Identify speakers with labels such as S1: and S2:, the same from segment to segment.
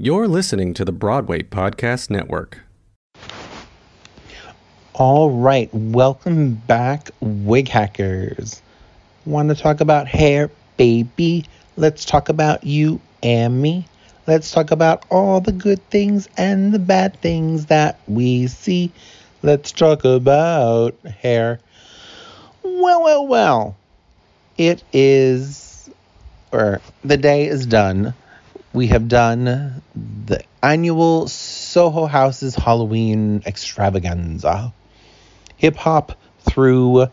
S1: You're listening to the Broadway Podcast Network.
S2: All right, welcome back, wig hackers. Want to talk about hair, baby? Let's talk about you and me. Let's talk about all the good things and the bad things that we see. Let's talk about hair. Well, well, well. It is, or the day is done. We have done the annual Soho House's Halloween extravaganza. Hip hop through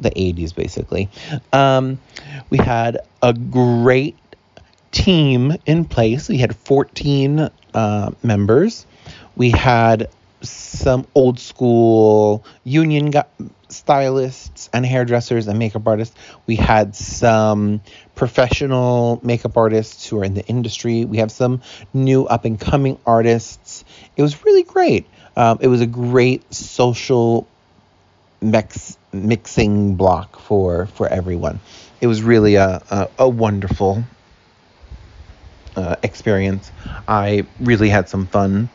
S2: the 80s, basically. Um, we had a great team in place. We had 14 uh, members. We had some old school union stylists and hairdressers and makeup artists. We had some professional makeup artists who are in the industry. We have some new up and coming artists. It was really great. Um, it was a great social mix mixing block for for everyone. It was really a a, a wonderful uh, experience. I really had some fun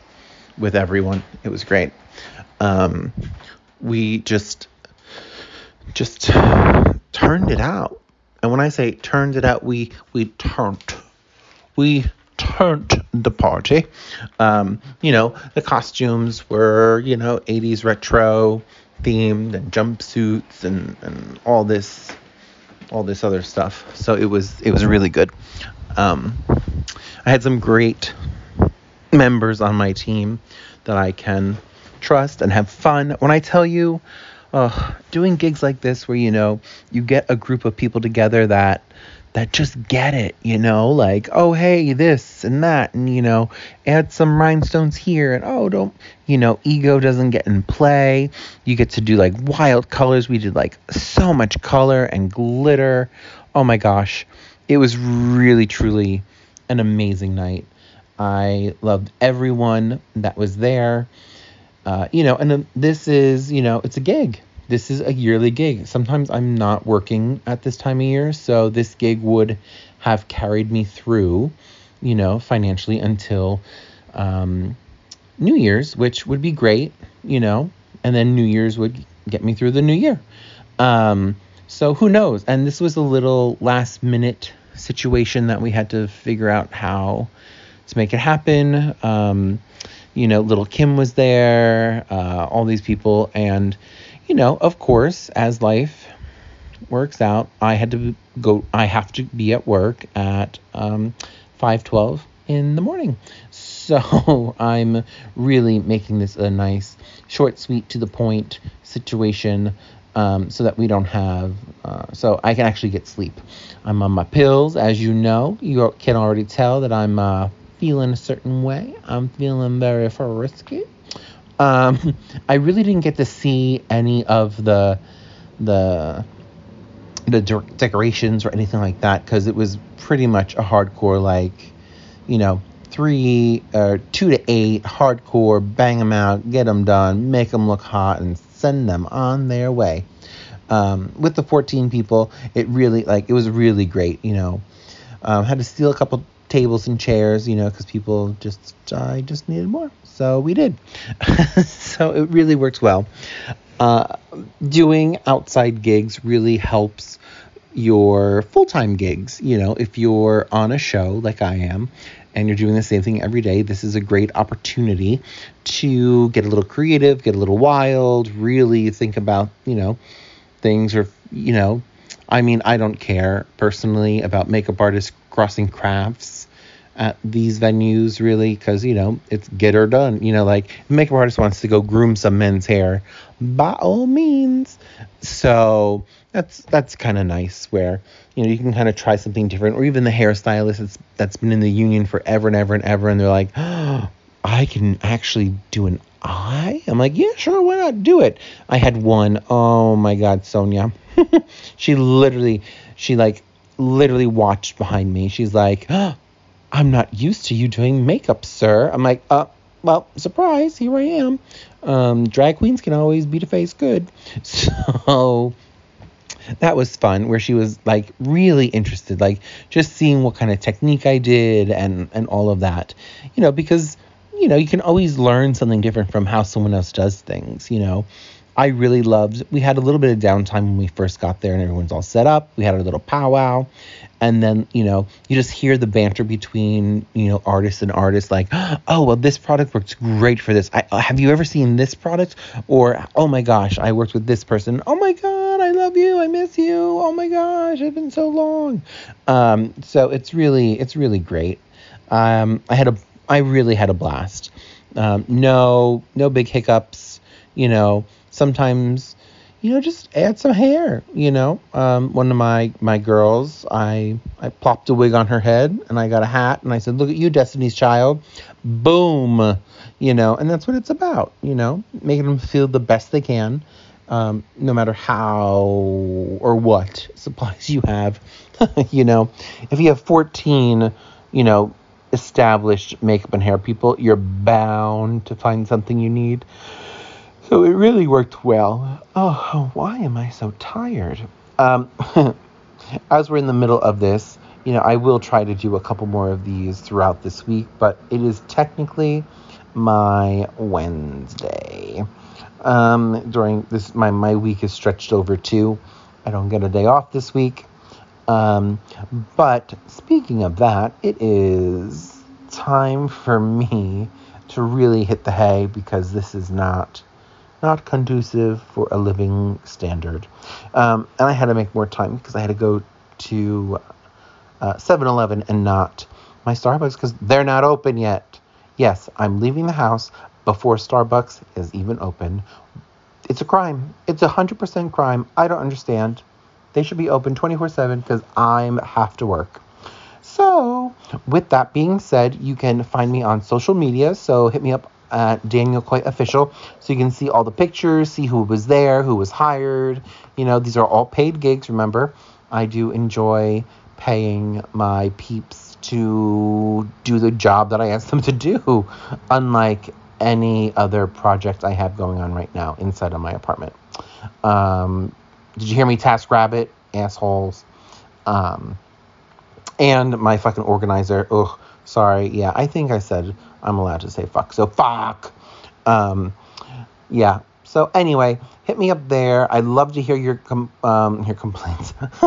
S2: with everyone. It was great. Um, we just just turned it out. And when I say turned it out, we we turned we turned the party. Um, you know, the costumes were, you know, 80s retro themed and jumpsuits and, and all this all this other stuff. So it was it was really good. Um, I had some great members on my team that I can trust and have fun. When I tell you, uh, doing gigs like this, where you know you get a group of people together that that just get it, you know, like, oh, hey, this and that, and, you know, add some rhinestones here, and oh, don't, you know, ego doesn't get in play. You get to do like wild colors. We did like so much color and glitter. Oh my gosh. It was really, truly an amazing night. I loved everyone that was there. Uh, you know, and this is, you know, it's a gig this is a yearly gig. Sometimes I'm not working at this time of year, so this gig would have carried me through, you know, financially until um, New Year's, which would be great, you know, and then New Year's would get me through the new year. Um, so who knows? And this was a little last minute situation that we had to figure out how to make it happen. Um, you know, Lil' Kim was there, uh, all these people, and you know, of course, as life works out, I had to go. I have to be at work at um, five twelve in the morning. So I'm really making this a nice, short, sweet, to the point situation. Um, so that we don't have, uh, so I can actually get sleep. I'm on my pills, as you know. You can already tell that I'm uh, feeling a certain way. I'm feeling very frisky. Um, I really didn't get to see any of the the the de- decorations or anything like that because it was pretty much a hardcore like you know three or uh, two to eight hardcore bang them out get them done make them look hot and send them on their way um, with the 14 people it really like it was really great you know um, had to steal a couple tables and chairs you know because people just i just needed more so we did. so it really works well. Uh, doing outside gigs really helps your full time gigs. You know, if you're on a show like I am and you're doing the same thing every day, this is a great opportunity to get a little creative, get a little wild, really think about, you know, things or, you know, I mean, I don't care personally about makeup artists crossing crafts at these venues really because you know it's get her done. You know like makeup artist wants to go groom some men's hair by all means. So that's that's kind of nice where you know you can kind of try something different. Or even the hairstylist that's that's been in the union forever and ever and ever and they're like oh, i can actually do an eye? I'm like yeah sure why not? Do it. I had one. Oh my god sonia. She literally she like literally watched behind me. She's like oh, I'm not used to you doing makeup, sir. I'm like, uh, well, surprise, here I am. Um, drag queens can always beat a face good. So that was fun where she was like really interested like just seeing what kind of technique i did and and all of that. You know because you know you can always learn something different from how someone else does things you know. I really loved we had a little bit of downtime when we first got there and everyone's all set up. We had a little powwow. And then you know you just hear the banter between you know artists and artists like oh well this product works great for this. I, have you ever seen this product? Or oh my gosh i worked with this person. Oh my god i love you. I miss you. Oh my gosh it's been so long. Um, so it's really it's really great. Um, i had a i really had a blast um, no no big hiccups you know sometimes you know, just add some hair. You know, um, one of my my girls, I I plopped a wig on her head, and I got a hat, and I said, "Look at you, Destiny's Child." Boom, you know, and that's what it's about. You know, making them feel the best they can, um, no matter how or what supplies you have. you know, if you have 14, you know, established makeup and hair people, you're bound to find something you need. So it really worked well. Oh, why am I so tired? Um, as we're in the middle of this, you know, I will try to do a couple more of these throughout this week, but it is technically my Wednesday. Um, during this, my, my week is stretched over too. I don't get a day off this week. Um, but speaking of that, it is time for me to really hit the hay because this is not not conducive for a living standard. Um, and I had to make more time because I had to go to uh, 7 Eleven and not my Starbucks because they're not open yet. Yes, I'm leaving the house before Starbucks is even open. It's a crime. It's a 100% crime. I don't understand. They should be open 24 7 because I have to work. So, with that being said, you can find me on social media. So, hit me up at Daniel Coy Official. So you can see all the pictures, see who was there, who was hired. You know, these are all paid gigs, remember. I do enjoy paying my peeps to do the job that I asked them to do, unlike any other project I have going on right now inside of my apartment. Um, did you hear me, TaskRabbit? Assholes. Um, and my fucking organizer. Ugh, sorry. Yeah, I think I said I'm allowed to say fuck. So fuck. Um, yeah. So anyway, hit me up there. I'd love to hear your com- um, your complaints.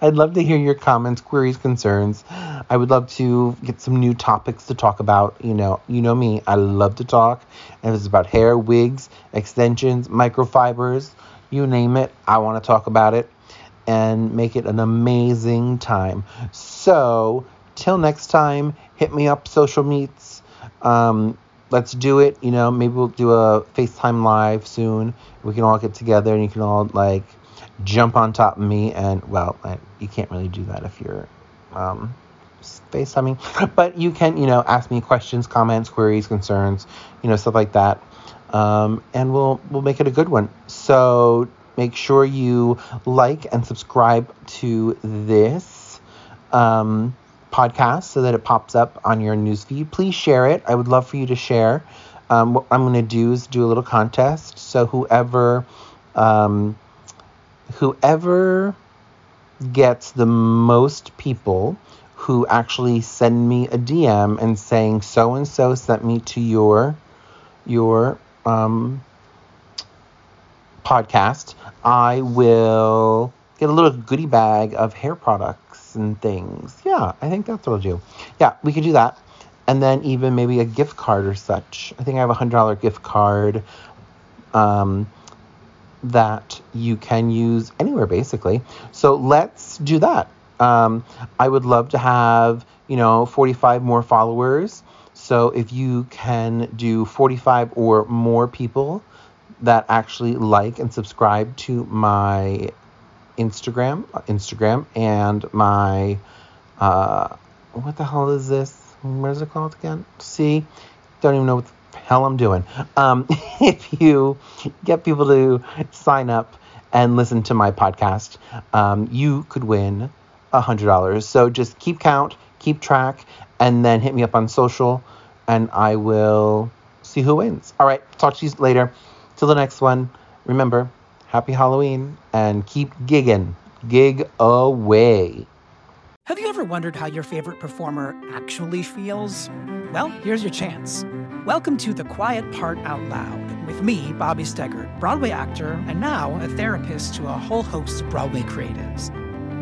S2: I'd love to hear your comments, queries, concerns. I would love to get some new topics to talk about. You know, you know me. I love to talk. If it's about hair, wigs, extensions, microfibers, you name it, I want to talk about it and make it an amazing time. So, till next time, hit me up social meets. Um, let's do it. You know, maybe we'll do a FaceTime live soon. We can all get together and you can all like jump on top of me. And well, I, you can't really do that if you're um, FaceTiming, but you can, you know, ask me questions, comments, queries, concerns, you know, stuff like that. Um, and we'll we'll make it a good one. So make sure you like and subscribe to this. Um, podcast so that it pops up on your newsfeed. Please share it. I would love for you to share. Um, what I'm going to do is do a little contest. So whoever um, whoever gets the most people who actually send me a DM and saying so and so sent me to your your um, podcast, I will get a little goodie bag of hair products and things. Yeah, I think that's what I'll do. Yeah, we could do that. And then even maybe a gift card or such. I think I have a $100 gift card um, that you can use anywhere basically. So let's do that. Um, I would love to have, you know, 45 more followers. So if you can do 45 or more people that actually like and subscribe to my Instagram, Instagram, and my uh, what the hell is this? What is it called again? See, don't even know what the hell I'm doing. Um, if you get people to sign up and listen to my podcast, um, you could win a hundred dollars. So just keep count, keep track, and then hit me up on social, and I will see who wins. All right, talk to you later. Till the next one. Remember, Happy Halloween and keep gigging. Gig away.
S3: Have you ever wondered how your favorite performer actually feels? Well, here's your chance. Welcome to The Quiet Part Out Loud with me, Bobby Steggert, Broadway actor and now a therapist to a whole host of Broadway creatives.